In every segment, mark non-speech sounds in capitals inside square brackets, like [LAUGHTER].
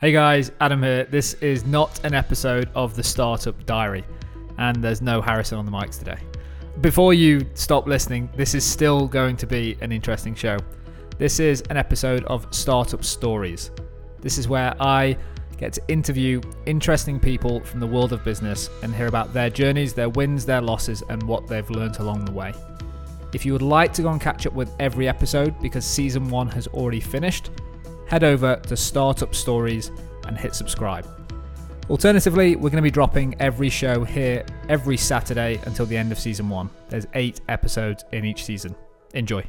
Hey guys, Adam here. This is not an episode of the Startup Diary, and there's no Harrison on the mics today. Before you stop listening, this is still going to be an interesting show. This is an episode of Startup Stories. This is where I get to interview interesting people from the world of business and hear about their journeys, their wins, their losses, and what they've learned along the way. If you would like to go and catch up with every episode because season one has already finished, head over to Startup Stories and hit subscribe. Alternatively, we're going to be dropping every show here every Saturday until the end of season one. There's eight episodes in each season. Enjoy.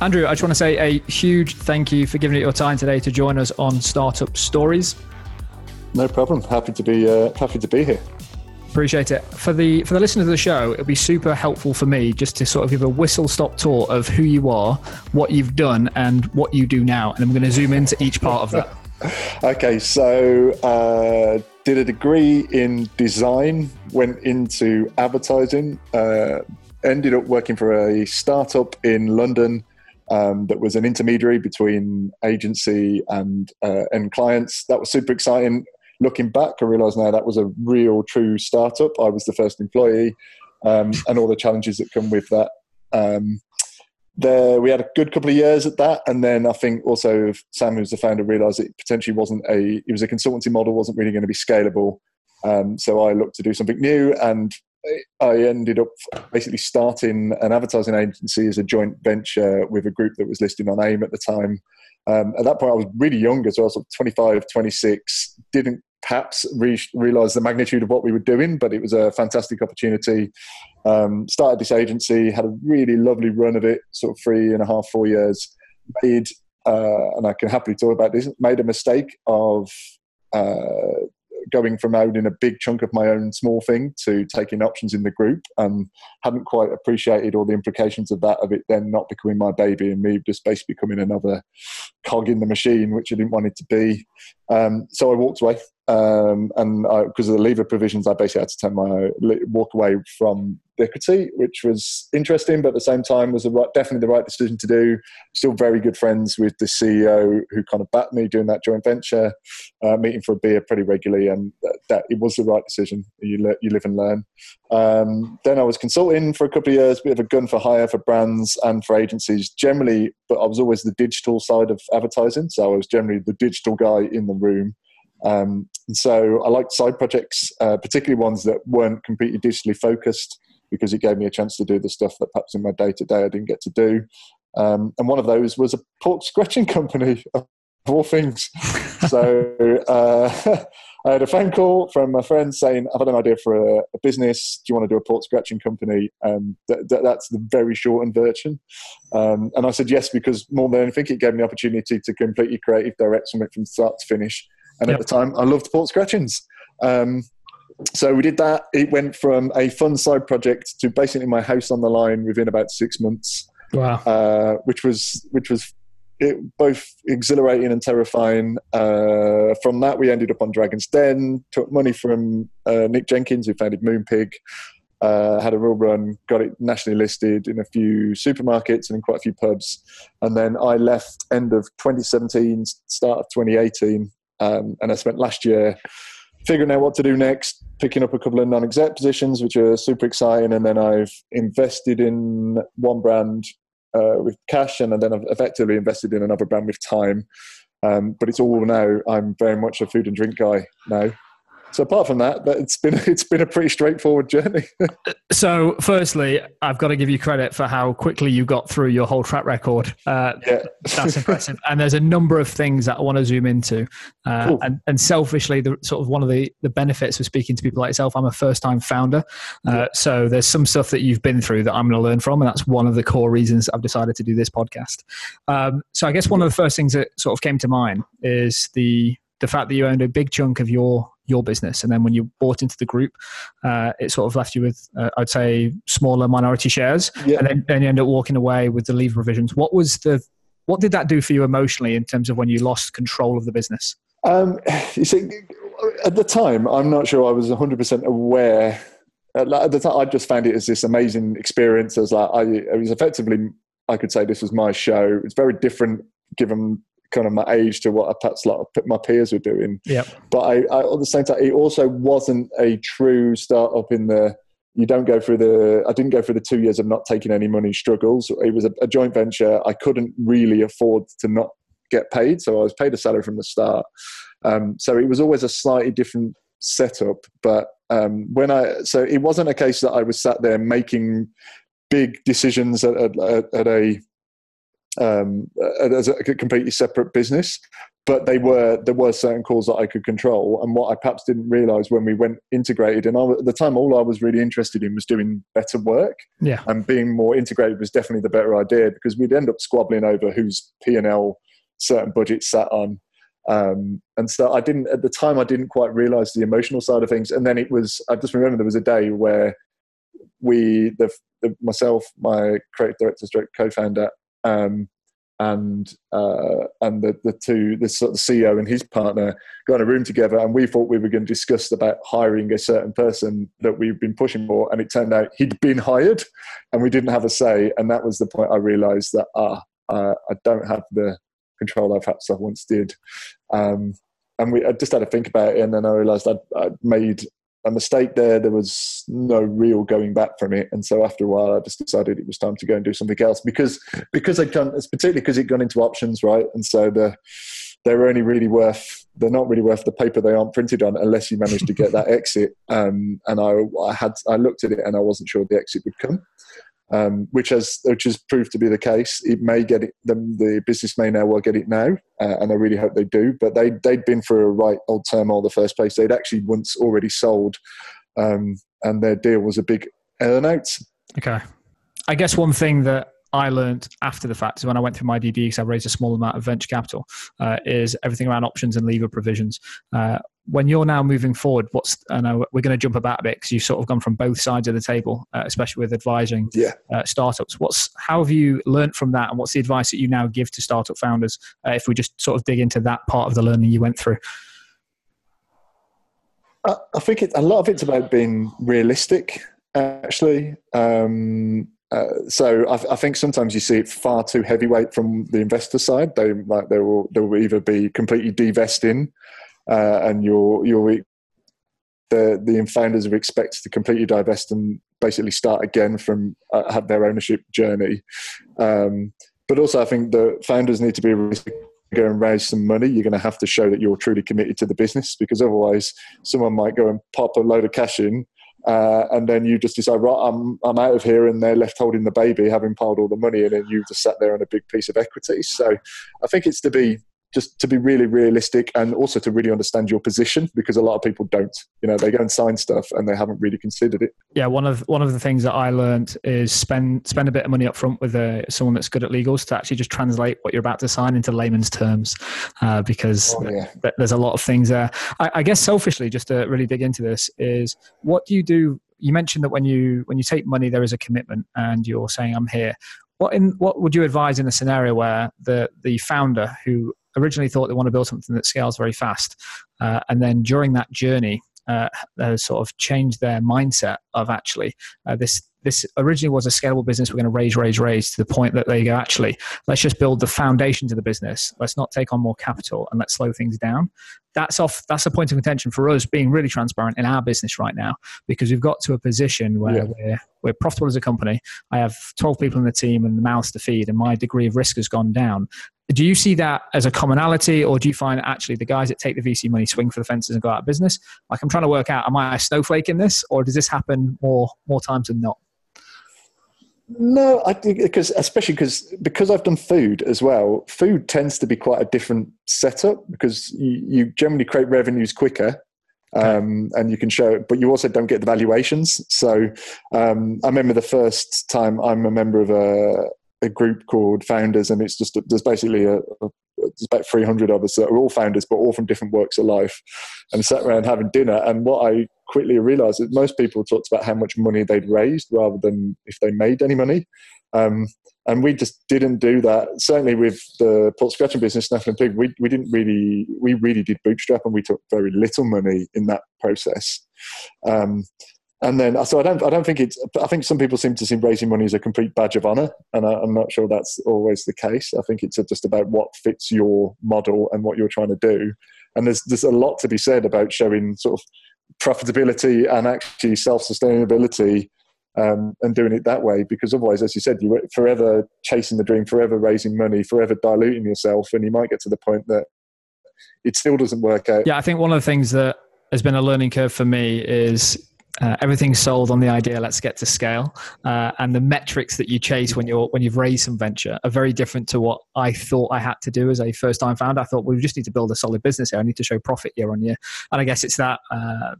Andrew, I just want to say a huge thank you for giving it your time today to join us on Startup Stories. No problem. Happy to be uh, happy to be here. Appreciate it. For the for the listeners of the show, it'll be super helpful for me just to sort of give a whistle stop tour of who you are, what you've done, and what you do now. And I'm going to zoom into each part of that. [LAUGHS] okay, so uh, did a degree in design, went into advertising, uh, ended up working for a startup in London um, that was an intermediary between agency and uh, and clients. That was super exciting. Looking back, I realise now that was a real, true startup. I was the first employee, um, and all the challenges that come with that. Um, there, we had a good couple of years at that, and then I think also Sam, who's the founder, realised it potentially wasn't a. It was a consultancy model, wasn't really going to be scalable. Um, so I looked to do something new, and I ended up basically starting an advertising agency as a joint venture with a group that was listed on AIM at the time. Um, at that point, I was really young as well, so 25, 26, didn't perhaps re- realize the magnitude of what we were doing, but it was a fantastic opportunity. Um, started this agency, had a really lovely run of it, sort of three and a half, four years. Made, uh, and I can happily talk about this, made a mistake of uh, going from owning a big chunk of my own small thing to taking options in the group and hadn't quite appreciated all the implications of that of it then not becoming my baby and me just basically becoming another cog in the machine which i didn't want it to be um, so i walked away um, and because of the leaver provisions i basically had to take my walk away from the equity which was interesting but at the same time was the right, definitely the right decision to do. Still very good friends with the ceo who kind of backed me doing that joint venture uh, meeting for a beer pretty regularly and that, that it was the right decision. You, le- you live and learn um, then i was consulting for a couple of years bit of a gun for hire for brands and for agencies generally but i was always the digital side of advertising so i was generally the digital guy in the room um, and so I liked side projects, uh, particularly ones that weren't completely digitally focused, because it gave me a chance to do the stuff that perhaps in my day to day I didn't get to do. Um, and one of those was a pork scratching [LAUGHS] company, of all things. so uh, [LAUGHS] I had a phone call from a friend saying, I've had an idea for a, a business. Do you want to do a pork scratching company? And th- th- that's the very shortened version. Um, and I said yes, because more than anything, it gave me the opportunity to completely creative direct something from start to finish and yep. at the time, I loved pork scratchings. Um, so we did that. It went from a fun side project to basically my house on the line within about six months. Wow! Uh, which was which was it, both exhilarating and terrifying. Uh, from that, we ended up on Dragon's Den. Took money from uh, Nick Jenkins, who founded Moonpig. Uh, had a real run, got it nationally listed in a few supermarkets and in quite a few pubs. And then I left end of 2017, start of 2018, um, and I spent last year figuring out what to do next, picking up a couple of non-exec positions, which are super exciting, and then I've invested in one brand uh, with cash, and then I've effectively invested in another brand with time. Um, but it's all now. I'm very much a food and drink guy now. So apart from that, it's been [LAUGHS] it's been a pretty straightforward journey. [LAUGHS] so, firstly, I've got to give you credit for how quickly you got through your whole track record. Uh, yeah, that's impressive. and there's a number of things that I want to zoom into. Uh, cool. and, and selfishly, the sort of one of the the benefits of speaking to people like yourself, I'm a first time founder. Uh, yeah. So there's some stuff that you've been through that I'm going to learn from, and that's one of the core reasons I've decided to do this podcast. Um, so I guess one of the first things that sort of came to mind is the the fact that you owned a big chunk of your your business. And then when you bought into the group, uh, it sort of left you with, uh, I'd say, smaller minority shares. Yeah. And then, then you end up walking away with the leaver provisions. What was the, what did that do for you emotionally in terms of when you lost control of the business? Um, you see, at the time, I'm not sure I was 100% aware at the time, I just found it as this amazing experience. As like, I, it was effectively, I could say this was my show. It's very different given kind of my age to what perhaps like my peers were doing. Yeah. But I, I, at the same time, it also wasn't a true startup in the. You don't go through the. I didn't go through the two years of not taking any money struggles. It was a, a joint venture. I couldn't really afford to not get paid, so I was paid a salary from the start. Um, so it was always a slightly different setup. But um, when I so it wasn't a case that I was sat there making big decisions at, at, at a um, as a completely separate business. But they were there were certain calls that I could control, and what I perhaps didn't realize when we went integrated. And I, at the time, all I was really interested in was doing better work. Yeah, and being more integrated was definitely the better idea because we'd end up squabbling over whose P and L certain budgets sat on. Um, and so I didn't at the time I didn't quite realize the emotional side of things. And then it was I just remember there was a day where we the, the myself, my creative director, co-founder, um, and uh, and the, the two the sort of CEO and his partner got in a room together and we thought we were going to discuss about hiring a certain person that we've been pushing for and it turned out he'd been hired and we didn't have a say. And that was the point I realized that ah uh, I don't have the control I perhaps I once did. Um, and we I just had to think about it and then I realized I'd, I'd made a mistake there. There was no real going back from it, and so after a while, I just decided it was time to go and do something else because because I'd gone, it's particularly because it gone into options, right? And so the they're only really worth they're not really worth the paper they aren't printed on unless you manage to get that [LAUGHS] exit. Um, and I, I had I looked at it and I wasn't sure the exit would come um, which has which has proved to be the case. It may get it. The, the business may now well get it now, uh, and I really hope they do. But they they'd been through a right old turmoil the first place. They'd actually once already sold, um, and their deal was a big earnout. Okay, I guess one thing that I learned after the fact is when I went through my DD because I raised a small amount of venture capital, uh, is everything around options and leaver provisions. Uh, when you're now moving forward, what's I know we're going to jump about a bit because you've sort of gone from both sides of the table, uh, especially with advising yeah. uh, startups. What's how have you learned from that, and what's the advice that you now give to startup founders? Uh, if we just sort of dig into that part of the learning you went through. I, I think it, a lot of it's about being realistic. Actually, um, uh, so I, I, think sometimes you see it far too heavyweight from the investor side. They like they will they will either be completely divesting uh, and you're you're the the founders are expected to completely divest and basically start again from uh, have their ownership journey. Um, but also, I think the founders need to be go and raise some money. You're going to have to show that you're truly committed to the business because otherwise, someone might go and pop a load of cash in. Uh, and then you just decide, right, I'm I'm out of here, and they're left holding the baby, having piled all the money and you just sat there on a big piece of equity. So, I think it's to be just to be really realistic and also to really understand your position because a lot of people don't. You know they go and sign stuff and they haven't really considered it. Yeah one of one of the things that i learned is spend spend a bit of money up front with uh, someone that's good at legals to actually just translate what you're about to sign into layman's terms uh, because oh, yeah. th- there's a lot of things there. I, I guess selfishly just to really dig into this is what do you do? You mentioned that when you when you take money there is a commitment and you're saying i'm here. What in what would you advise in a scenario where the the founder who originally thought they want to build something that scales very fast. Uh, and then during that journey, uh, sort of changed their mindset of actually uh, this this originally was a scalable business. We're going to raise, raise, raise to the point that they go, actually, let's just build the foundation to the business. Let's not take on more capital and let's slow things down. That's off. That's a point of contention for us being really transparent in our business right now because we've got to a position where yeah. we're we're profitable as a company. I have 12 people in the team and the mouths to feed, and my degree of risk has gone down. Do you see that as a commonality, or do you find actually the guys that take the VC money swing for the fences and go out of business? Like I'm trying to work out, am I a snowflake in this, or does this happen more more times than not? No, I think because especially because because I've done food as well. Food tends to be quite a different setup because you, you generally create revenues quicker, um, and you can show it, but you also don't get the valuations. So um, I remember the first time I'm a member of a, a group called Founders, and it's just there's basically a, a there's about 300 of us that are all founders, but all from different works of life, and sat around having dinner. And what I quickly realised is most people talked about how much money they'd raised rather than if they made any money. Um, and we just didn't do that. Certainly with the Pork scratching business, Snaffling Pig, we, we didn't really, we really did bootstrap and we took very little money in that process. Um, and then so I don't I don't think it's I think some people seem to see raising money as a complete badge of honor, and I, am not sure that's always the case. I think it's just about what fits your model and what you're trying to do, and there's there's a lot to be said about showing sort of profitability and actually self sustainability. Um, and doing it that way, because otherwise, as you said, you're forever chasing the dream, forever raising money, forever diluting yourself, and you might get to the point that it still doesn't work out. Yeah, I think one of the things that has been a learning curve for me is uh, everything's sold on the idea let's get to scale. Uh, and the metrics that you chase when you're when you've raised some venture are very different to what i thought i had to do as a first time founder. I thought well, we just need to build a solid business here. I need to show profit year on year. And i guess it's that, uh,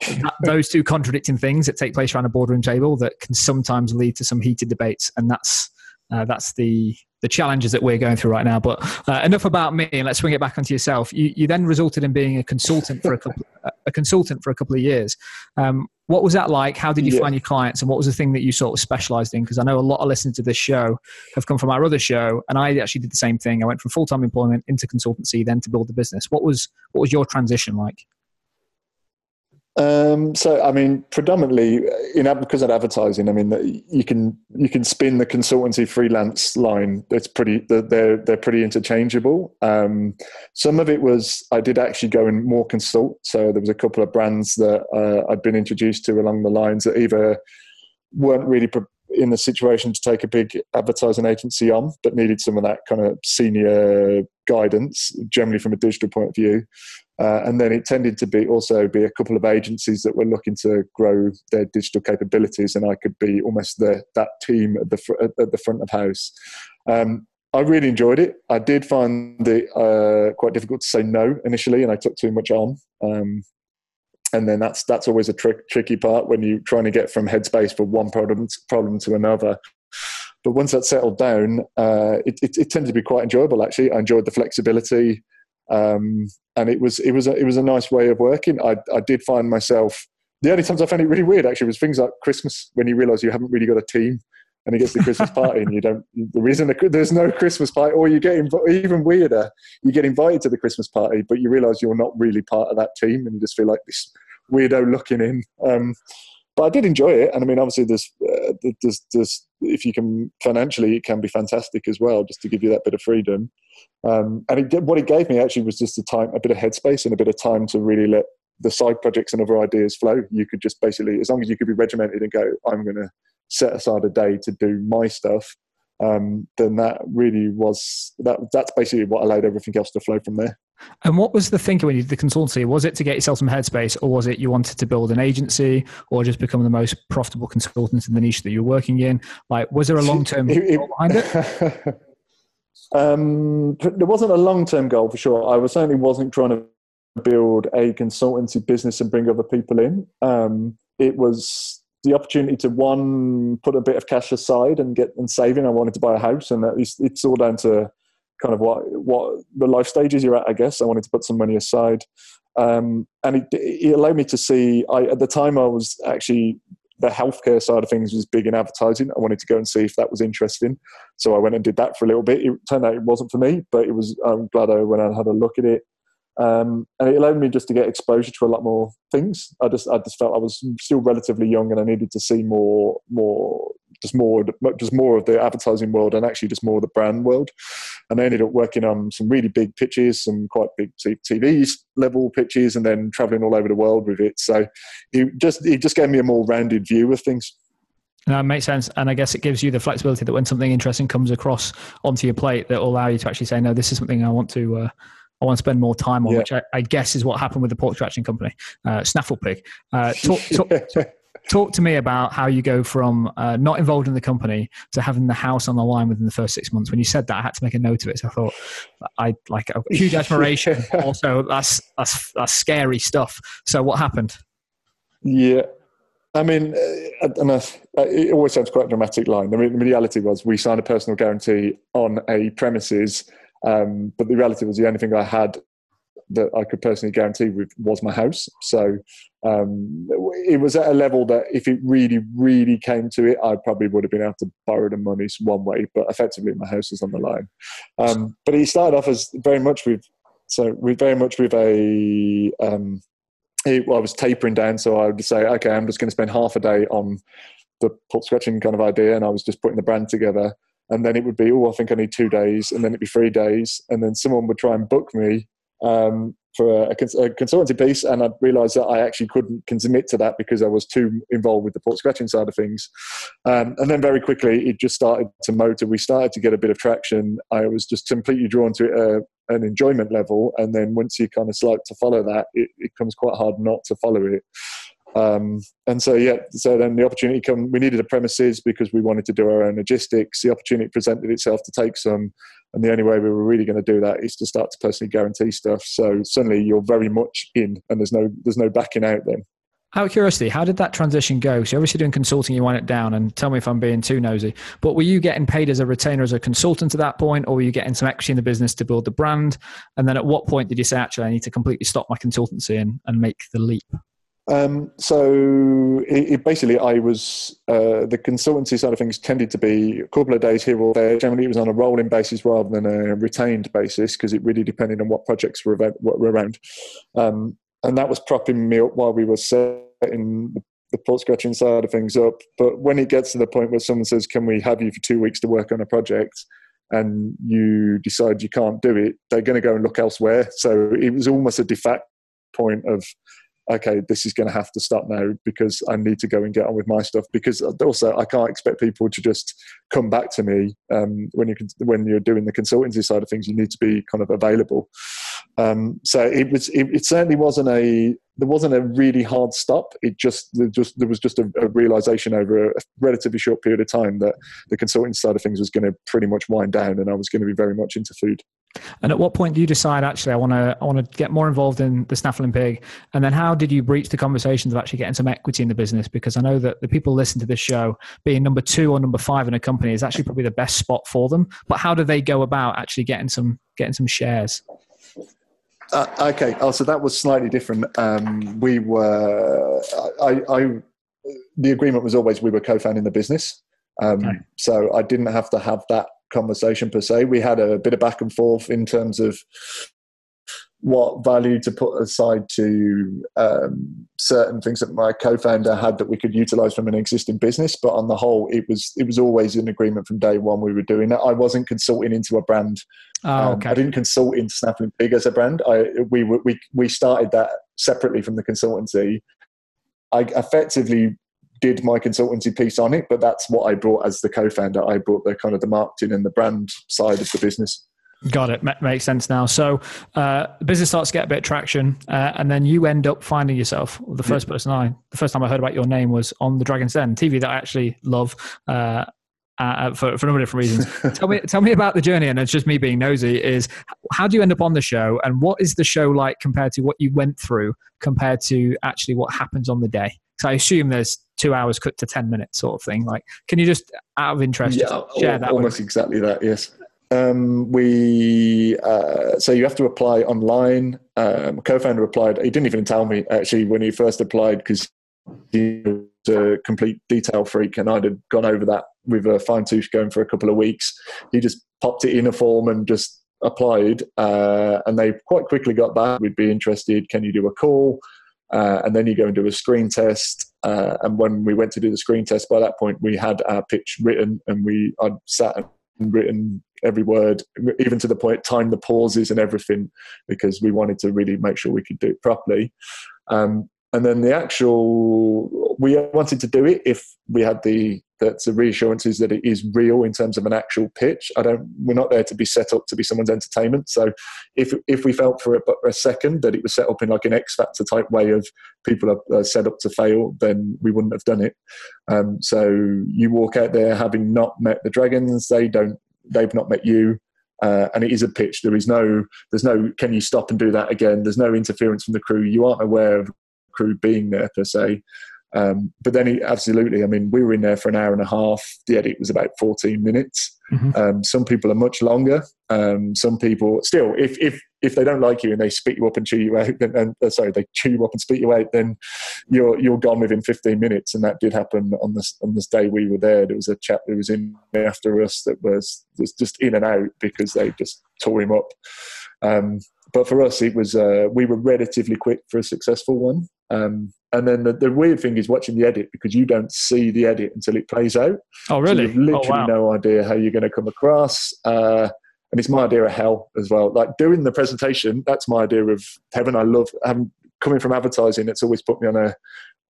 that [LAUGHS] those two contradicting things that take place around a boardroom table that can sometimes lead to some heated debates. And that's uh, that's the the challenges that we're going through right now. But uh, enough about me, and let's swing it back onto yourself. You, you then resulted in being a consultant for a couple [LAUGHS] a consultant for a couple of years. Um, what was that like? How did you yeah. find your clients, and what was the thing that you sort of specialized in? Because I know a lot of listeners to this show have come from our other show, and I actually did the same thing. I went from full time employment into consultancy, then to build the business. What was what was your transition like? Um, so, I mean, predominantly in because of advertising, I mean, you can you can spin the consultancy freelance line. It's pretty they're they're pretty interchangeable. Um, some of it was I did actually go and more consult. So there was a couple of brands that uh, I'd been introduced to along the lines that either weren't really in the situation to take a big advertising agency on, but needed some of that kind of senior guidance, generally from a digital point of view. Uh, and then it tended to be also be a couple of agencies that were looking to grow their digital capabilities, and I could be almost the, that team at the fr- at the front of house. Um, I really enjoyed it. I did find it uh, quite difficult to say no initially, and I took too much on. Um, and then that's that's always a trick, tricky part when you're trying to get from headspace for one problem problem to another. But once that settled down, uh, it, it, it, tended to be quite enjoyable. Actually, I enjoyed the flexibility. Um, and it was it was a, it was a nice way of working. I I did find myself the only times I found it really weird actually was things like Christmas when you realise you haven't really got a team and it gets the Christmas party and you don't. The reason there's no Christmas party, or you get inv- even weirder, you get invited to the Christmas party, but you realise you're not really part of that team and you just feel like this weirdo looking in. Um, but I did enjoy it, and I mean, obviously, there's, uh, there's, there's, if you can financially, it can be fantastic as well, just to give you that bit of freedom. Um, and it, what it gave me actually was just a time, a bit of headspace, and a bit of time to really let the side projects and other ideas flow. You could just basically, as long as you could be regimented and go, I'm going to set aside a day to do my stuff. Um, then that really was that. That's basically what allowed everything else to flow from there. And what was the thinking when you did the consultancy? Was it to get yourself some headspace, or was it you wanted to build an agency, or just become the most profitable consultant in the niche that you're working in? Like, was there a long term goal behind it? [LAUGHS] um, there wasn't a long term goal for sure. I was, certainly wasn't trying to build a consultancy business and bring other people in. Um, it was the opportunity to one put a bit of cash aside and get and saving. I wanted to buy a house, and at least it's all down to kind of what what the life stages you're at. I guess I wanted to put some money aside, um, and it, it, allowed me to see. I, at the time, I was actually the healthcare side of things was big in advertising. I wanted to go and see if that was interesting, so I went and did that for a little bit. It turned out it wasn't for me, but it was. I'm glad I went and had a look at it. Um, and it allowed me just to get exposure to a lot more things. I just I just felt I was still relatively young and I needed to see more more just more just more of the advertising world and actually just more of the brand world. And I ended up working on some really big pitches, some quite big TV level pitches, and then traveling all over the world with it. So it just it just gave me a more rounded view of things. That makes sense. And I guess it gives you the flexibility that when something interesting comes across onto your plate, that will allow you to actually say, no, this is something I want to, uh, I want to spend more time on, yeah. which I, I, guess is what happened with the pork scratching company, uh, Snaffling Pig. Uh, [LAUGHS] talk, talk, talk, to me about how you go from uh, not involved in the company to having the house on the line within the first six months. When you said that, I had to make a note of it. So I thought I like a huge admiration. [LAUGHS] also, that's that's that's scary stuff. So what happened? Yeah, I mean, uh, and uh, it always sounds quite a dramatic line. I mean, the reality was we signed a personal guarantee on a premises um, but the reality was the only thing I had that I could personally guarantee with was my house. So um, it was at a level that if it really, really came to it, I probably would have been able to borrow the money one way, but effectively my house was on the line. Um, but it started off as very much with, so we very much with a, um, well, I was tapering down. So I would say, okay, I'm just going to spend half a day on the pork scratching kind of idea, and I was just putting the brand together. And then it would be, oh, I think I need two days, and then it'd be three days, and then someone would try and book me um, for a, a, consultancy piece, and I realised that I actually couldn't commit to that because I was too involved with the pork scratching side of things. Um, and then very quickly, it just started to motor. We started to get a bit of traction. I was just completely drawn to it, uh, an enjoyment level, and then once you kind of start to follow that, it, it becomes quite hard not to follow it. Um, and so, yeah, so then the opportunity come. We needed a premises because we wanted to do our own logistics. The opportunity presented itself to take some, and the only way we were really going to do that is to start to personally guarantee stuff. So suddenly you're very much in, and there's no there's no backing out then. Out of curiosity, how did that transition go? So obviously doing consulting, you wind it down, and tell me if I'm being too nosy. But were you getting paid as a retainer as a consultant at that point, or were you getting some equity in the business to build the brand? And then at what point did you say, actually, I need to completely stop my consultancy and, and make the leap? Um, so it, it basically, I was uh, the consultancy side of things tended to be a couple of days here or there. Generally, it was on a rolling basis rather than a retained basis because it really depended on what projects were, what were around. Um, and that was propping me up while we were setting the, the pork scratching side of things up. But when it gets to the point where someone says, "Can we have you for two weeks to work on a project?" and you decide you can't do it, they're going to go and look elsewhere. So it was almost a de facto point of okay, this is going to have to stop now because I need to go and get on with my stuff. Because also, I can't expect people to just come back to me um, when you when you're doing the consultancy side of things. You need to be kind of available. Um, so it was. It, it, certainly wasn't a. There wasn't a really hard stop. It just there just there was just a, a realization over a relatively short period of time that the consulting side of things was going to pretty much wind down, and I was going to be very much into food. And at what point do you decide actually I want to I want to get more involved in the Snaffling Pig? And then how did you breach the conversations of actually getting some equity in the business? Because I know that the people listen to this show, being number two or number five in a company is actually probably the best spot for them. But how do they go about actually getting some getting some shares? Uh, okay, oh, so that was slightly different. Um, we were, I, I, the agreement was always we were co-founding the business, um, okay. so I didn't have to have that conversation per se. We had a bit of back and forth in terms of what value to put aside to um, certain things that my co-founder had that we could utilize from an existing business. But on the whole it was it was always an agreement from day one we were doing that. I wasn't consulting into a brand. Oh, okay. Um, i didn't consult into Snaffling Pig as a brand. I we we we started that separately from the consultancy. I effectively did my consultancy piece on it, but that's what I brought as the co-founder. I brought the kind of the marketing and the brand side of the business. Got it. makes sense now. So uh, the business starts to get a bit of traction, uh, and then you end up finding yourself. The first person I, the first time I heard about your name was on the Dragon's Den TV that I actually love. Uh, uh, for, for a number of different reasons. [LAUGHS] tell me, tell me about the journey, and it's just me being nosy. Is how do you end up on the show, and what is the show like compared to what you went through, compared to actually what happens on the day? So I assume there's two hours cut to 10 minutes sort of thing. Like, can you just, out of interest, yeah, share that? Almost exactly that, yes. Um, we uh, so you have to apply online. Um, co-founder applied. He didn't even tell me actually when he first applied because he a complete detail freak, and I'd have gone over that with a fine tooth going for a couple of weeks. He just popped it in a form and just applied, uh, and they quite quickly got back. We'd be interested. Can you do a call? Uh, and then you go and do a screen test. Uh, and when we went to do the screen test, by that point we had our pitch written, and we I'd sat and written every word, even to the point time the pauses and everything, because we wanted to really make sure we could do it properly. Um, and then the actual we wanted to do it if we had the that's the reassurances that it is real in terms of an actual pitch. I don't. We're not there to be set up to be someone's entertainment. So, if if we felt for a second that it was set up in like an X Factor type way of people are, set up to fail, then we wouldn't have done it. Um, so you walk out there having not met the dragons. They don't. They've not met you. Uh, and it is a pitch. There is no, there's no, can you stop and do that again? There's no interference from the crew. You aren't aware of crew being there per se. Um, but then, he, absolutely, I mean, we were in there for an hour and a half. The edit was about 14 minutes. Mm-hmm. Um, some people are much longer. Um, some people, still, if, if, if they don't like you and they spit you up and chew you out, then, and, uh, sorry, they chew you up and spit you out, then you're, you're gone within 15 minutes. And that did happen on this, on this day we were there. There was a chap who was in after us that was, was just in and out because they just tore him up. Um, but for us, it was uh, we were relatively quick for a successful one. Um, and then the, the, weird thing is watching the edit because you don't see the edit until it plays out. Oh, really? So you've literally oh, wow. no idea how you're going to come across. Uh, and it's my idea of hell as well. Like doing the presentation, that's my idea of heaven. I love having coming from advertising. It's always put me on a,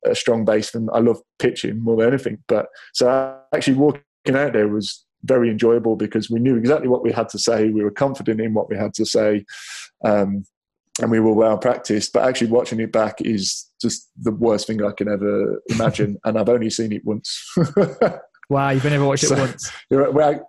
a strong base, and I love pitching more than anything. But so actually walking out there was very enjoyable because we knew exactly what we had to say. We were confident in what we had to say, um, and we were well practiced. But actually, watching it back is just the worst thing I can ever imagine. [LAUGHS] and I've only seen it once. [LAUGHS] wow, you've only ever watched it once? [LAUGHS] Well,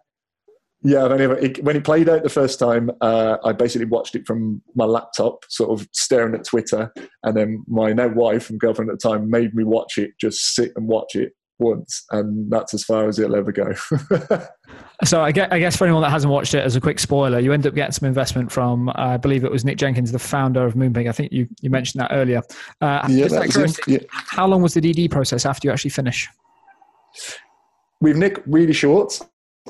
yeah, anyway, when it played out the first time, uh, I basically watched it from my laptop, sort of staring at Twitter, and then my now wife and girlfriend at the time made me watch it, just sit and watch it once, and that's as far as it'll ever go. [LAUGHS] so I guess, I guess, for anyone that hasn't watched it, as a quick spoiler, you end up getting some investment from, I believe it was Nick Jenkins, the founder of Moonpig. I think you, you mentioned that earlier. Uh, yeah, that yeah. How long was the DD process after you actually finish? With Nick, really short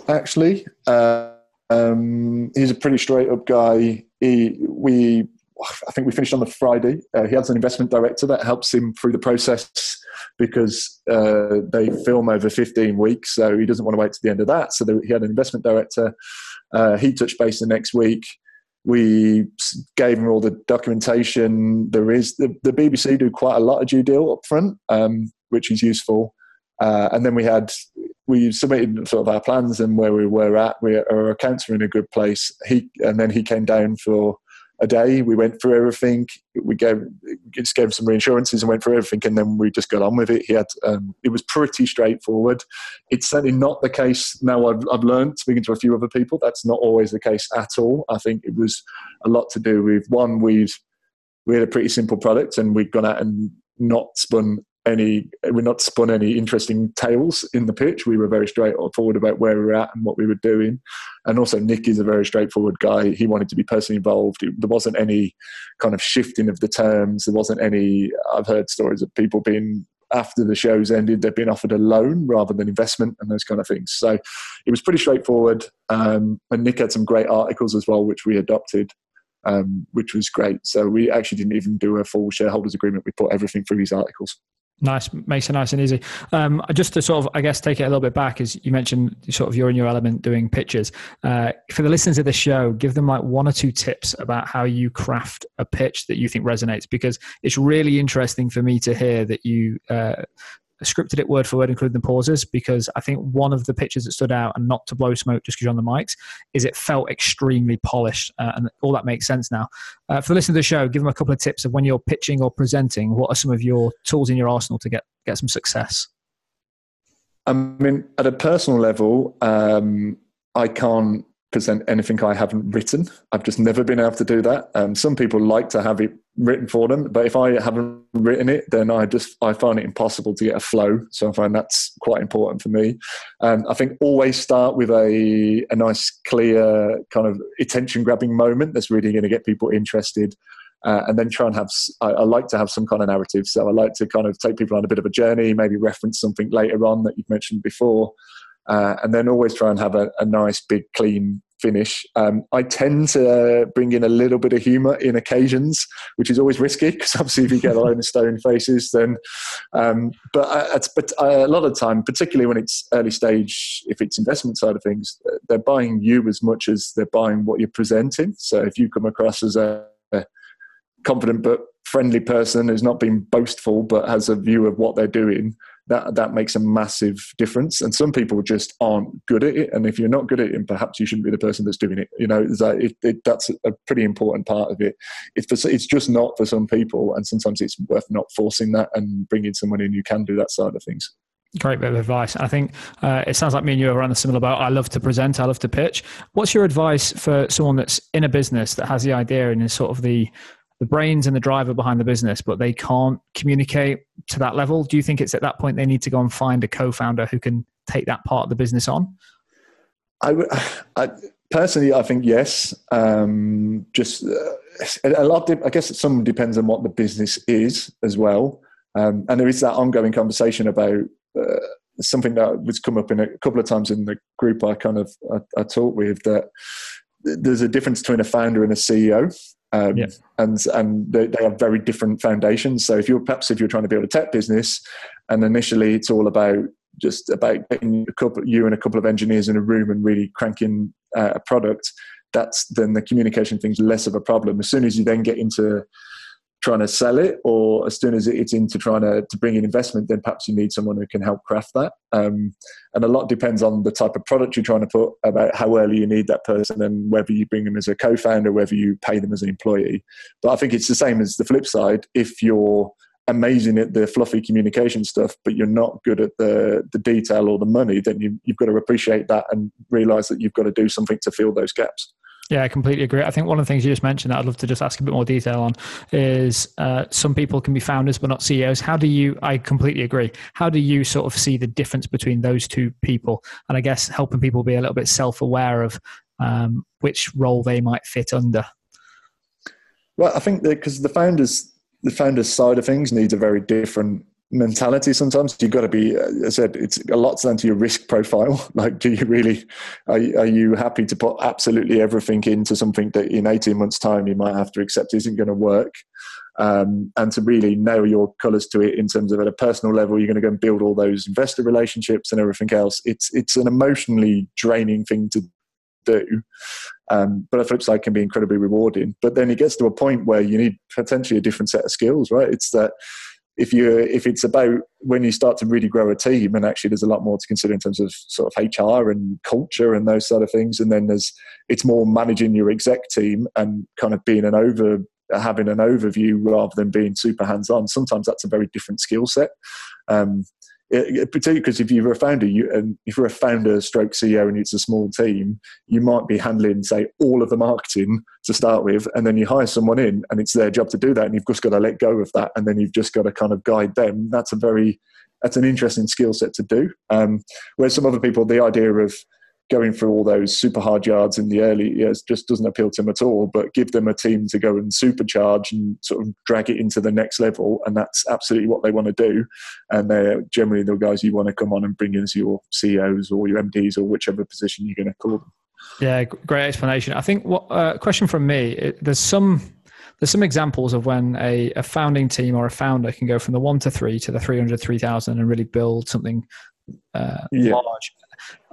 actually. Uh, um, he's a pretty straight up guy. He, we, I think we finished on the Friday. Uh, he has an investment director that helps him through the process because uh, they film over 15 weeks, so he doesn't want to wait to the end of that. So he had an investment director. Uh, he touched base the next week. We gave him all the documentation. There is the, the BBC do quite a lot of due deal up front, um, which is useful. Uh, and then we had we submitted sort of our plans and where we were at. We, our accounts were in a good place. He and then he came down for a day. We went through everything. We gave just gave some reinsurances and went through everything, and then we just got on with it. He had um, it was pretty straightforward. It's certainly not the case now. I've I've learned speaking to a few other people that's not always the case at all. I think it was a lot to do with one we've we had a pretty simple product and we'd gone out and not spun any we're not spun any interesting tales in the pitch. We were very straightforward about where we were at and what we were doing. And also Nick is a very straightforward guy. He wanted to be personally involved. There wasn't any kind of shifting of the terms. There wasn't any I've heard stories of people being after the show's ended, they've been offered a loan rather than investment and those kind of things. So it was pretty straightforward. Um, and Nick had some great articles as well, which we adopted. Um, which was great. So we actually didn't even do a full shareholders agreement. We put everything through these articles. Nice, makes it nice and easy. Um, just to sort of, I guess, take it a little bit back, as you mentioned, sort of you're in your element doing pitches. Uh, for the listeners of the show, give them like one or two tips about how you craft a pitch that you think resonates, because it's really interesting for me to hear that you uh, scripted it word for word, including the pauses, because I think one of the pictures that stood out, and not to blow smoke just because you're on the mics, is it felt extremely polished, uh, and all that makes sense now. Uh, for the listener of the show, give them a couple of tips of when you're pitching or presenting. What are some of your tools in your arsenal to get get some success? I mean, at a personal level, um, I can't present anything I haven't written. I've just never been able to do that. Um, some people like to have it written for them, but if I haven't written it, then I just I find it impossible to get a flow. So I find that's quite important for me. Um, I think always start with a a nice, clear kind of attention grabbing moment that's really going to get people interested. Uh, and then try and have I, I, like to have some kind of narrative so i like to kind of take people on a bit of a journey maybe reference something later on that you've mentioned before uh, and then always try and have a, a nice, big, clean finish. Um, I tend to bring in a little bit of humour in occasions, which is always risky because obviously if you get a load of [LAUGHS] stone faces, then. Um, but uh, but uh, a lot of the time, particularly when it's early stage, if it's investment side of things, they're buying you as much as they're buying what you're presenting. So if you come across as a, a confident but friendly person who's not being boastful but has a view of what they're doing that that makes a massive difference. And some people just aren't good at it. And if you're not good at it, perhaps you shouldn't be the person that's doing it. You know, that it, it, that's a pretty important part of it. It's for, it's just not for some people, and sometimes it's worth not forcing that and bringing someone in who can do that side of things. Great bit of advice. I think uh, it sounds like me and you are on a similar boat. I love to present. I love to pitch. What's your advice for someone that's in a business that has the idea and is sort of the the brains and the driver behind the business, but they can't communicate to that level? Do you think it's at that point they need to go and find a co-founder who can take that part of the business on? I, personally, I think yes. Um, just uh, a lot. I guess some depends on what the business is as well, um, and there is that ongoing conversation about. Uh, something that was come up in a couple of times in the group I kind of I, I talk with that there's a difference between a founder and a CEO Um, yeah. and and they, they, have very different foundations. So if you're perhaps if you're trying to build a tech business, and initially it's all about just about getting a couple, you and a couple of engineers in a room and really cranking uh, a product, that's then the communication thing's less of a problem. As soon as you then get into trying to sell it or as soon as it's into trying to, to bring in investment then perhaps you need someone who can help craft that. Um, and a lot depends on the type of product you're trying to put about how early you need that person and whether you bring them as a co-founder whether you pay them as an employee. But i think it's the same as the flip side. If you're amazing at the fluffy communication stuff but you're not good at the the detail or the money then you, you've got to appreciate that and realize that you've got to do something to fill those gaps yeah, I completely agree. I think one of the things you just mentioned that I'd love to just ask a bit more detail on is uh, some people can be founders but not CEOs. How do you, I completely agree. How do you sort of see the difference between those two people? And I guess helping people be a little bit self aware of um, which role they might fit under. Well, I think that because the founders, the founders side of things needs a very different mentality sometimes. You've got to be i said it's a lot down to your risk profile. [LAUGHS] Like do you really are, are you happy to put absolutely everything into something that in 18 months time you might have to accept isn't going to work? Um, and to really nail your colors to it in terms of at a personal level you're going to go and build all those investor relationships and everything else. It's it's an emotionally draining thing to do um, but a flip side can be incredibly rewarding. But then it gets to a point where you need potentially a different set of skills right? It's that if you if it's about when you start to really grow a team and actually there's a lot more to consider in terms of sort of HR and culture and those sort of things and then there's it's more managing your exec team and kind of being an over having an overview rather than being super hands on sometimes that's a very different skill set. Um, particularly because if you're a founder, you and if you're a founder stroke CEO and it's a small team, you might be handling say all of the marketing to start with, and then you hire someone in, and it's their job to do that, and you've just got to let go of that, and then you've just got to kind of guide them. That's a very that's an interesting skill set to do. Um, whereas some other people, the idea of going through all those super hard yards in the early years just doesn't appeal to them at all. But give them a team to go and supercharge and sort of drag it into the next level, and that's absolutely what they want to do. And they're generally the guys you want to come on and bring in as your CEOs or your MDs or whichever position you're going to call them. Yeah, great explanation. I think what uh, question from me. It, there's some there's some examples of when a, a founding team or a founder can go from the one to three to the 300, 3000 and really build something uh, yeah. large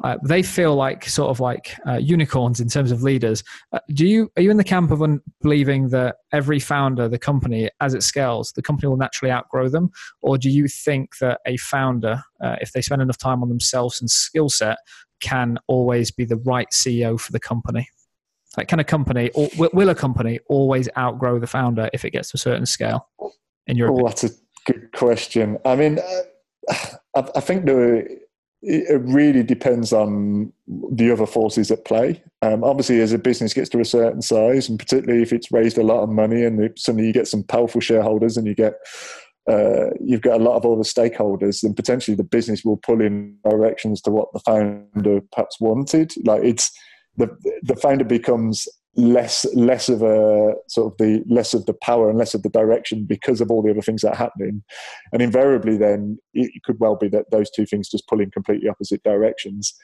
uh, they feel like sort of like uh, unicorns in terms of leaders. Uh, do you are you in the camp of un- believing that every founder, the company, as it scales, the company will naturally outgrow them, or do you think that a founder, uh, if they spend enough time on themselves and skill set, can always be the right CEO for the company? Like, can a company or will, will a company always outgrow the founder if it gets to a certain scale? In your, oh, that's a good question. I mean, uh, [SIGHS] I, I think the it really depends on the other forces at play. Um, obviously, as a business gets to a certain size, and particularly if it's raised a lot of money, and suddenly you get some powerful shareholders, and you get uh, you've got a lot of other stakeholders, then potentially the business will pull in directions to what the founder perhaps wanted. Like it's the the founder becomes less less of a sort of the less of the power and less of the direction because of all the other things that are happening. And invariably then it could well be that those two things just pull in completely opposite directions.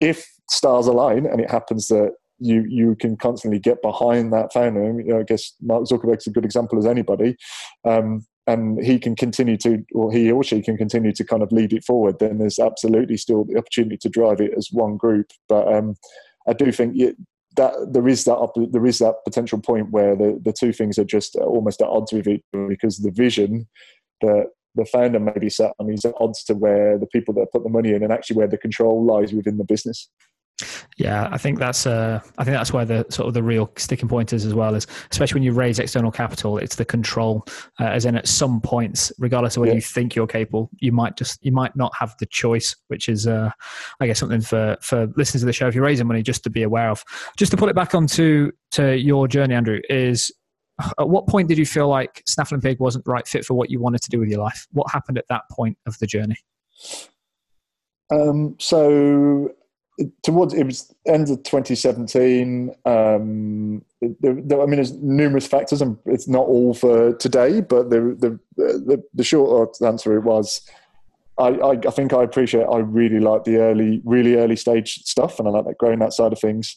If stars align and it happens that you you can constantly get behind that founder you know, i guess mark zuckerberg's a good example as anybody um, and he can continue to or he or she can continue to kind of lead it forward then there's absolutely still the opportunity to drive it as one group. But um, I do think that there is that there is that potential point where the, the two things are just almost at odds with each other because the vision that the founder may be set on is at odds to where the people that put the money in and actually where the control lies within the business. Yeah, I think that's uh, I think that's where the sort of the real sticking point is as well. Is especially when you raise external capital, it's the control. Uh, as in, at some points, regardless of whether yeah. you think you're capable, you might just you might not have the choice, which is uh, I guess something for for listeners to the show if you're raising money just to be aware of. Just to put it back onto to your journey, Andrew, is at what point did you feel like Snaffling Pig wasn't the right fit for what you wanted to do with your life? What happened at that point of the journey? Um, so towards it was end of 2017 um, there, there, i mean there's numerous factors and it's not all for today but the the the, the short answer was I, I, I think I appreciate. I really like the early, really early stage stuff, and I like that growing that side of things.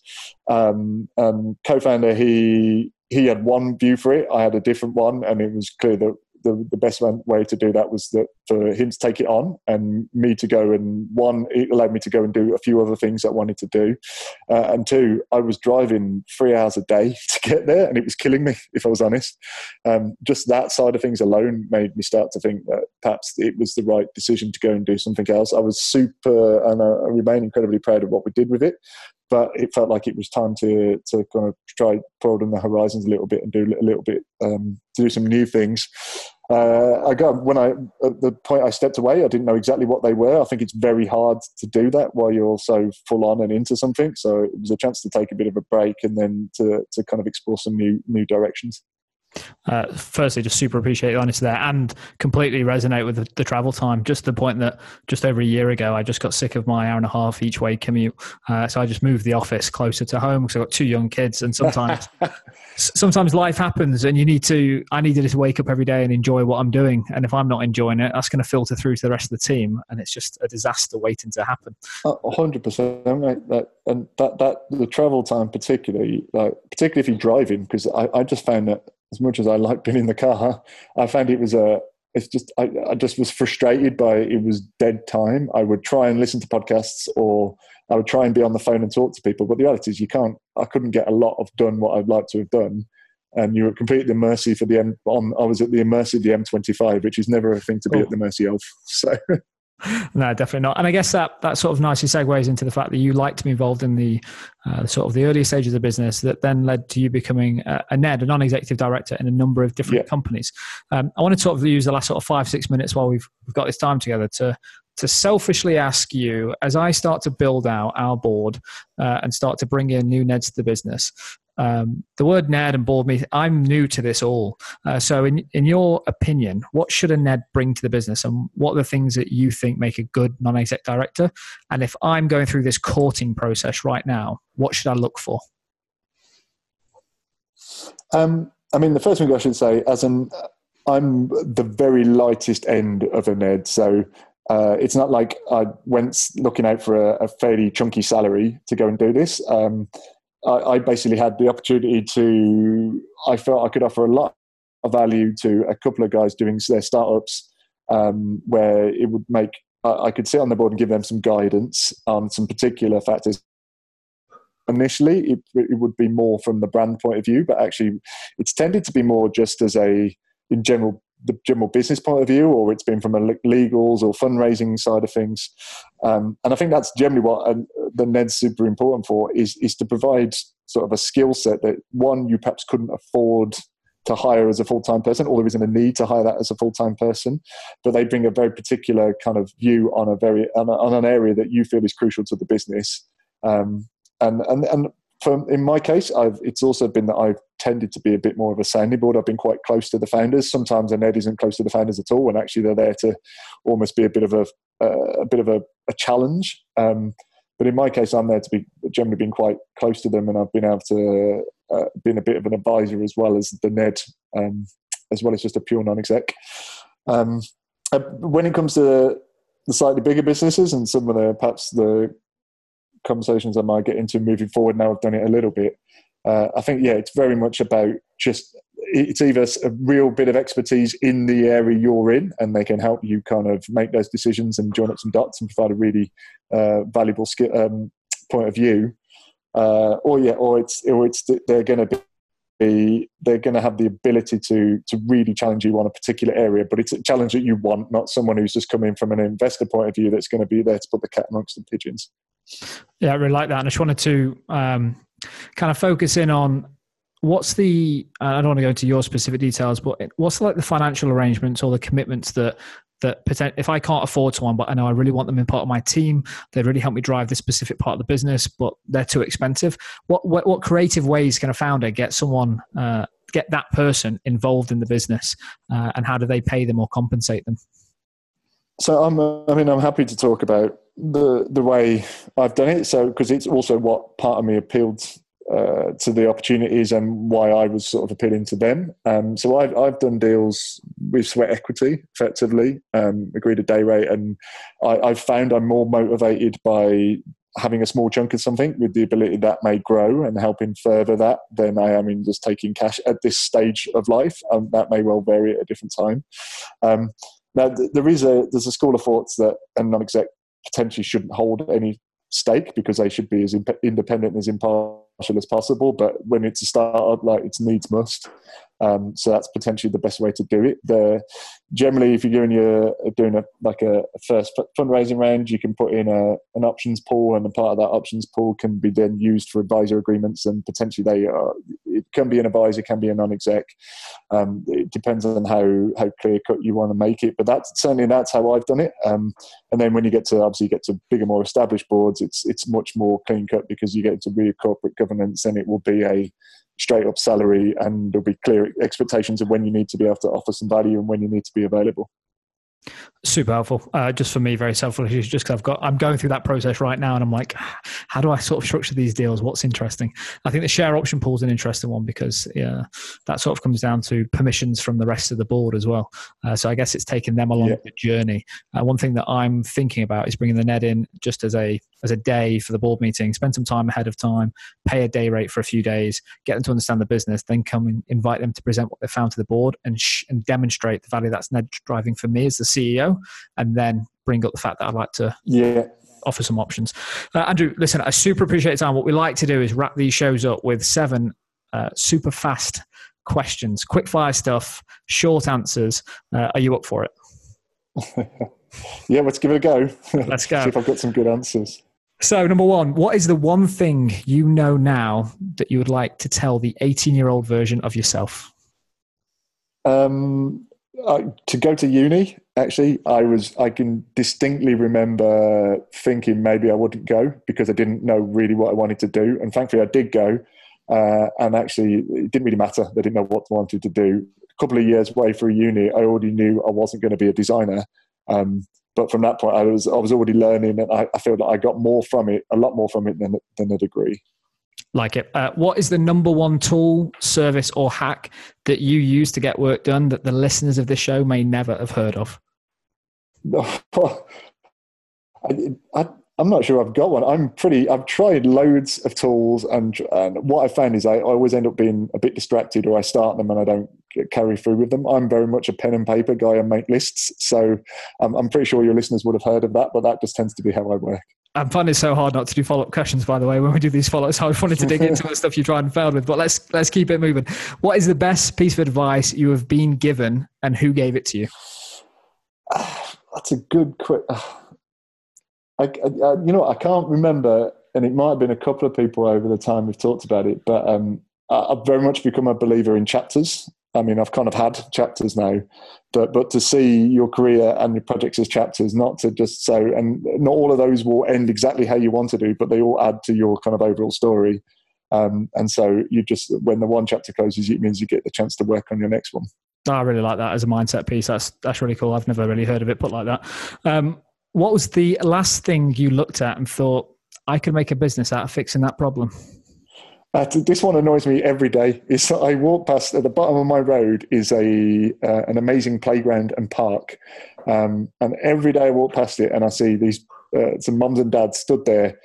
Um, um, co-founder, he he had one view for it, I had a different one, and it was clear that the, the best way to do that was that for him to take it on and me to go and one it allowed me to go and do a few other things I wanted to do. Uh, and two I was driving three hours a day [LAUGHS] to get there and it was killing me if I was honest. Um, just that side of things alone made me start to think that perhaps it was the right decision to go and do something else. I was super and I remain incredibly proud of what we did with it but it felt like it was time to to kind of try broaden the horizons a little bit and do a little bit um, to do some new things. Uh, I got when I at the point I stepped away, I didn't know exactly what they were. I think it's very hard to do that while you're so full on and into something. So it was a chance to take a bit of a break and then to to kind of explore some new new directions. Uh, firstly, just super appreciate the honesty there and completely resonate with the, the, travel time. Just the point that just over a year ago, I just got sick of my hour and a half each way commute. Uh, so I just moved the office closer to home because I've got two young kids. And sometimes, [LAUGHS] sometimes life happens and you need to, I needed to wake up every day and enjoy what I'm doing. And if I'm not enjoying it, that's going to filter through to the rest of the team. And it's just a disaster waiting to happen. A hundred percent. That, and that, that, the travel time, particularly, like, particularly if you're driving, because I, I just found that as much as I liked being in the car, I found it was a. It's just I, I just was frustrated by it was dead time. I would try and listen to podcasts or I would try and be on the phone and talk to people, but the reality is you can't. I couldn't get a lot of done what I'd like to have done, and you were completely at the mercy for the M. On, I was at the mercy of the M25, which is never a thing to be oh. at the mercy of. [LAUGHS] So no, definitely not. And I guess that that sort of nicely segues into the fact that you like to be involved in the uh, sort of the earlier stages of the business that then led to you becoming a, a NED, a non-executive director in a number of different yeah. companies. Um, I want to sort of use the last sort of five six minutes while we've we've got this time together to to selfishly ask you as I start to build out our board uh, and start to bring in new NEDs to the business um, the word NED and board meeting, I'm new to this all. Uh, so, in, in your opinion, what should a NED bring to the business and what are the things that you think make a good non exec director? And if I'm going through this courting process right now, what should I look for? Um, I mean, the first thing I should say, as an, I'm the very lightest end of a NED. So, uh, it's not like I went looking out for a, a, fairly chunky salary to go and do this. Um, I, I basically had the opportunity to. I felt I could offer a lot of value to a couple of guys doing their startups, um, where it would make I could sit on the board and give them some guidance on some particular factors. Initially, it, it, would be more from the brand point of view, but actually, it's tended to be more just as a in general the general business point of view, or it's been from a legals or fundraising side of things. Um, and I think that's generally what uh, the NED's super important for is is to provide sort of a skill set that one you perhaps couldn't afford to hire as a full time person, or there isn't a need to hire that as a full time person. But they bring a very particular kind of view on a very on, a, on an area that you feel is crucial to the business. Um, and and and for, in my case, I've, it's also been that I've tended to be a bit more of a sounding board. I've been quite close to the founders. Sometimes a NED isn't close to the founders at all, when actually they're there to almost be a bit of a, uh, a bit of a, a challenge. Um, but in my case, I'm there to be generally being quite close to them, and I've been able to uh, been a bit of an advisor as well as the NED, um, as well as just a pure non-exec. Um, uh, when it comes to the slightly bigger businesses and some of the perhaps the conversations I might get into moving forward. Now I've done it a little bit. Uh, I think yeah, it's very much about just it's either a real bit of expertise in the area you're in, and they can help you kind of make those decisions and join up some dots and provide a really uh, valuable skill, um, point of view. Uh, or yeah, or it's or it's they're going to be they're going to have the ability to to really challenge you on a particular area, but it's a challenge that you want, not someone who's just coming from an investor point of view that's going to be there to put the cat amongst the pigeons. Yeah, I really like that. And I just wanted to um, kind of focus in on what's the, I don't want to go into your specific details, but what's like the financial arrangements or the commitments that that if I can't afford someone, but I know I really want them in part of my team, they really help me drive this specific part of the business, but they're too expensive. What what, what creative ways can a founder get someone, uh, get that person involved in the business, uh, and how do they pay them or compensate them? So I'm, I mean, I'm happy to talk about the the way I've done it. So because it's also what part of me appealed uh, to the opportunities and why I was sort of appealing to them. Um, so I've I've done deals with sweat equity effectively, um, agreed a day rate, and I, I've found I'm more motivated by having a small chunk of something with the ability that may grow and helping further that than I am in just taking cash at this stage of life. Um, that may well vary at a different time. Um, now, th- there is a there's a school of thoughts that a non-exec potentially shouldn't hold any stake because they should be as imp- independent and as impartial as possible. But when it's a startup, like it's needs must. Um, so that's potentially the best way to do it. The, generally, if you're doing your doing a like a, first fundraising round, you can put in a, an options pool, and a part of that options pool can be then used for advisor agreements, and potentially they are. It can be an advisor, can be a non-exec. Um, it depends on how how clear cut you want to make it, but that's certainly that's how I've done it. Um, and then when you get to obviously get to bigger, more established boards, it's it's much more clean cut because you get into real corporate governance, and it will be a straight up salary and there'll be clear expectations of when you need to be able to offer some value and when you need to be available super helpful. Uh, just for me very selfish just because i've got i'm going through that process right now and i'm like how do i sort of structure these deals? What's interesting? I think the share option pool is an interesting one because yeah that sort of comes down to permissions from the rest of the board as well. Uh, so i guess it's taking them along yeah. the journey. Uh, one thing that i'm thinking about is bringing the NED in just as a as a day for the board meeting spend some time ahead of time pay a day rate for a few days get them to understand the business then come and invite them to present what they found to the board and, sh- and demonstrate the value that's NED driving for me as the ceo and then bring up the fact that I'd like to yeah offer some options. Uh, Andrew, listen, I super appreciate time. What we like to do is wrap these shows up with seven uh, super fast questions, quick fire stuff, short answers. Uh, are you up for it? [LAUGHS] yeah, let's give it a go. Let's [LAUGHS] go. See if I've got some good answers. So, number one, what is the one thing you know now that you would like to tell the 18 year old version of yourself? Um, uh, to go to uni, actually, I was I can distinctly remember thinking maybe I wouldn't go because I didn't know really what I wanted to do, and thankfully I did go. Uh, and actually, it didn't really matter. They didn't know what I wanted to do. A couple of years away for uni, I already knew I wasn't going to be a designer. Um, but from that point, I was I was already learning, and I, I feel that I got more from it, a lot more from it than than a degree. Like it. Uh, what is the number one tool, service, or hack that you use to get work done that the listeners of this show may never have heard of? [LAUGHS] I, I, I'm not sure I've got one. I'm pretty. I've tried loads of tools, and, and what I found is I, I, always end up being a bit distracted, or I start them and I don't carry through with them. I'm very much a pen and paper guy and make lists, so I'm, I'm pretty sure your listeners would have heard of that. But that just tends to be how I work. I'm finding it so hard not to do follow up questions. By the way, when we do these follow ups, I wanted to dig [LAUGHS] into the stuff you tried and failed with. But let's let's keep it moving. What is the best piece of advice you have been given, and who gave it to you? [SIGHS] That's a good question. [SIGHS] I, I, you know, I can't remember, and it might have been a couple of people over the time we've talked about it. But um, I've very much become a believer in chapters. I mean, I've kind of had chapters now, but but to see your career and your projects as chapters, not to just so, and not all of those will end exactly how you want to do, but they all add to your kind of overall story. Um, and so you just when the one chapter closes, it means you get the chance to work on your next one. I really like that as a mindset piece. That's that's really cool. I've never really heard of it put like that. Um, what was the last thing you looked at and thought I could make a business out of fixing that problem? This one annoys me every day. Is that I walk past at the bottom of my road is a uh, an amazing playground and park, um, and every day I walk past it and I see these uh, some mums and dads stood there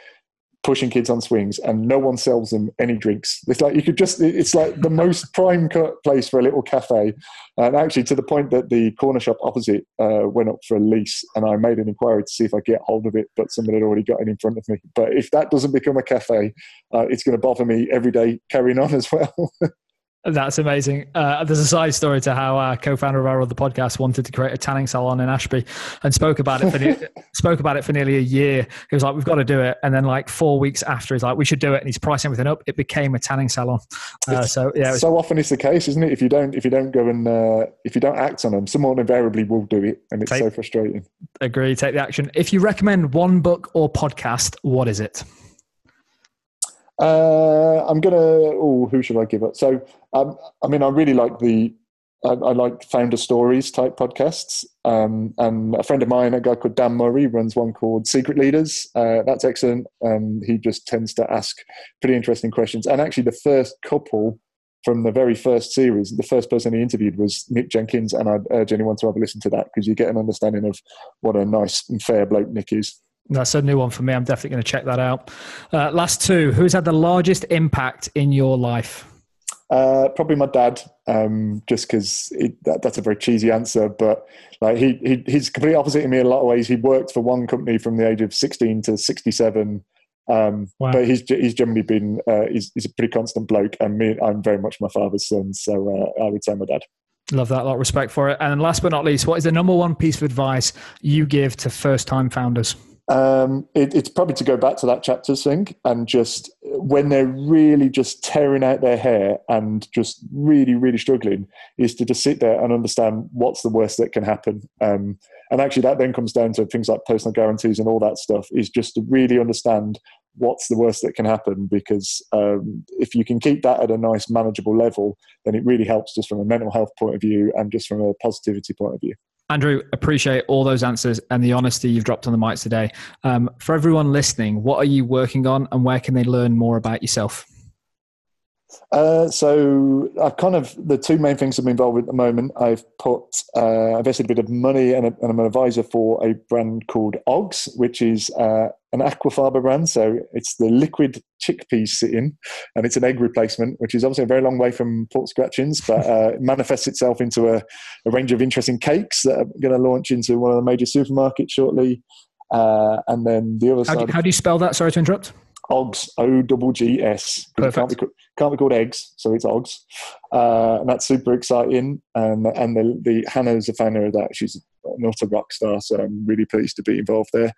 pushing kids on swings and no one sells them any drinks. It's like you could just, it's like the most [LAUGHS] prime place for a little cafe. And actually, to the point that the corner shop opposite uh, went up for a lease and I made an inquiry to see if I get hold of it, but somebody had already got it in front of me. But if that doesn't become a cafe, uh, it's going to bother me every day carrying on as well. [LAUGHS] That's amazing. Uh, there's a side story to how our co-founder of our other podcast wanted to create a tanning salon in Ashby, and spoke about it. For ne- [LAUGHS] spoke about it for nearly a year. He was like, "We've got to do it," and then like four weeks after, he's like, "We should do it," and he's pricing everything up. It became a tanning salon. Uh, so yeah, was- so often it's the case, isn't it? If you don't, if you don't go and uh, if you don't act on them, someone invariably will do it, and it's take, so frustrating. Agree. Take the action. If you recommend one book or podcast, what is it? Uh, I'm gonna. Oh, who should I give it? So, um, I mean, I really like the. I, I like founder stories type podcasts. Um, and a friend of mine, a guy called Dan Murray, runs one called Secret Leaders. Uh, that's excellent. Um, he just tends to ask pretty interesting questions. And actually, the first couple from the very first series, the first person he interviewed was Nick Jenkins, and I'd urge anyone to have a listen to that because you get an understanding of what a nice and fair bloke Nick is. That's a new one for me. I'm definitely going to check that out. Uh, last two. Who's had the largest impact in your life? Uh, probably my dad, um, just because that, that's a very cheesy answer, but like he, he he's completely opposite in me in a lot of ways. He worked for one company from the age of 16 to 67. Um, wow. But he's he's generally been uh, he's, he's a pretty constant bloke, and me I'm very much my father's son, so uh, I would say my dad. Love that. A lot of respect for it. And last but not least, what is the number one piece of advice you give to first time founders? Um, it, it's probably to go back to that chapter thing and just when they're really just tearing out their hair and just really, really struggling, is to just sit there and understand what's the worst that can happen. Um, and actually, that then comes down to things like personal guarantees and all that stuff, is just to really understand what's the worst that can happen because um, if you can keep that at a nice manageable level then it really helps just from a mental health point of view and just from a positivity point of view Andrew, appreciate all those answers and the honesty you've dropped on the mics today. Um, for everyone listening, what are you working on and where can they learn more about yourself? Uh, so I've kind of the two main things I'm involved with at the moment. I've put uh, invested a bit of money and, a, and, I'm an advisor for a brand called Oggs, which is uh, an aquafaba brand. So it's the liquid chickpeas sitting, and it's an egg replacement, which is obviously a very long way from pork scratchings, but uh, it manifests itself into a, a, range of interesting cakes that are going to launch into one of the major supermarkets shortly. Uh, and then the other how side. Do, how do you spell that? Sorry to interrupt. Oggs, O G G S. Can't be, can't be called eggs, so it's Oggs. Uh, and that's super exciting. And and the, the Hannah's a fan of that. She's not a rock star, so I'm really pleased to be involved there.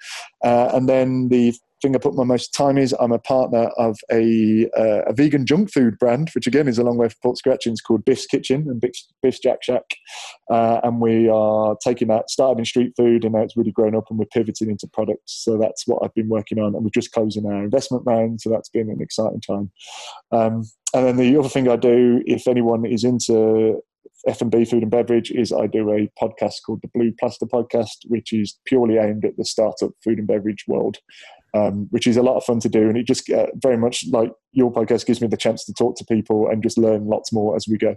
Uh, and then the thing I put my most time is I'm a partner of a, uh, a vegan junk food brand, which again is a long way from Pork Scratchings, called Biff's Kitchen and Biff's, Biff's Jack Shack. Uh, and we are taking that, started in street food, and now it's really grown up and we're pivoting into products. So that's what I've been working on. And we're just closing our investment round, so that's been an exciting time. Um, and then the other thing I do, if anyone is into F&B food and beverage is I do a podcast called the Blue Plaster Podcast, which is purely aimed at the startup food and beverage world, um, which is a lot of fun to do. And it just uh, very much like your podcast gives me the chance to talk to people and just learn lots more as we go.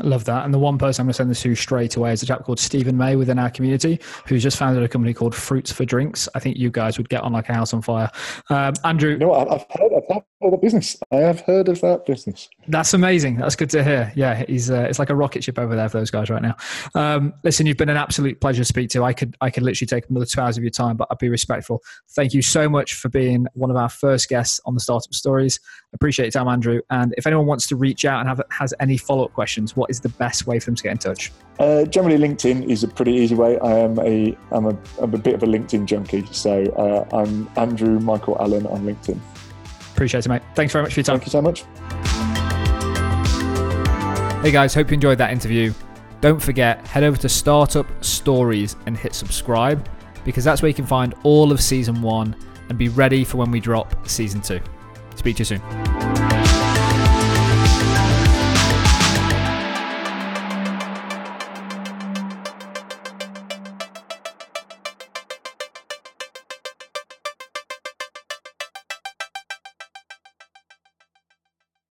I love that. And the one person I'm going to send this to straight away is a chap called Stephen May within our community, who's just founded a company called Fruits for Drinks. I think you guys would get on like a house on fire. Um, Andrew. No, I've heard, I've heard the business. I have heard of that business. That's amazing. That's good to hear. Yeah, he's uh, it's like a rocket ship over there for those guys right now. Um, listen, you've been an absolute pleasure to speak to. I could I could literally take another two hours of your time, but I'd be respectful. Thank you so much for being one of our first guests on the Startup Stories. Appreciate your time, Andrew. And if anyone wants to reach out and have has any follow up questions, what is the best way for them to get in touch? Uh, generally, LinkedIn is a pretty easy way. I am a I'm a, I'm a bit of a LinkedIn junkie, so uh, I'm Andrew Michael Allen on LinkedIn. Appreciate it, mate. Thanks very much for your time. Thank you so much. Hey guys, hope you enjoyed that interview. Don't forget, head over to Startup Stories and hit subscribe because that's where you can find all of season one and be ready for when we drop season two. Speak to you soon.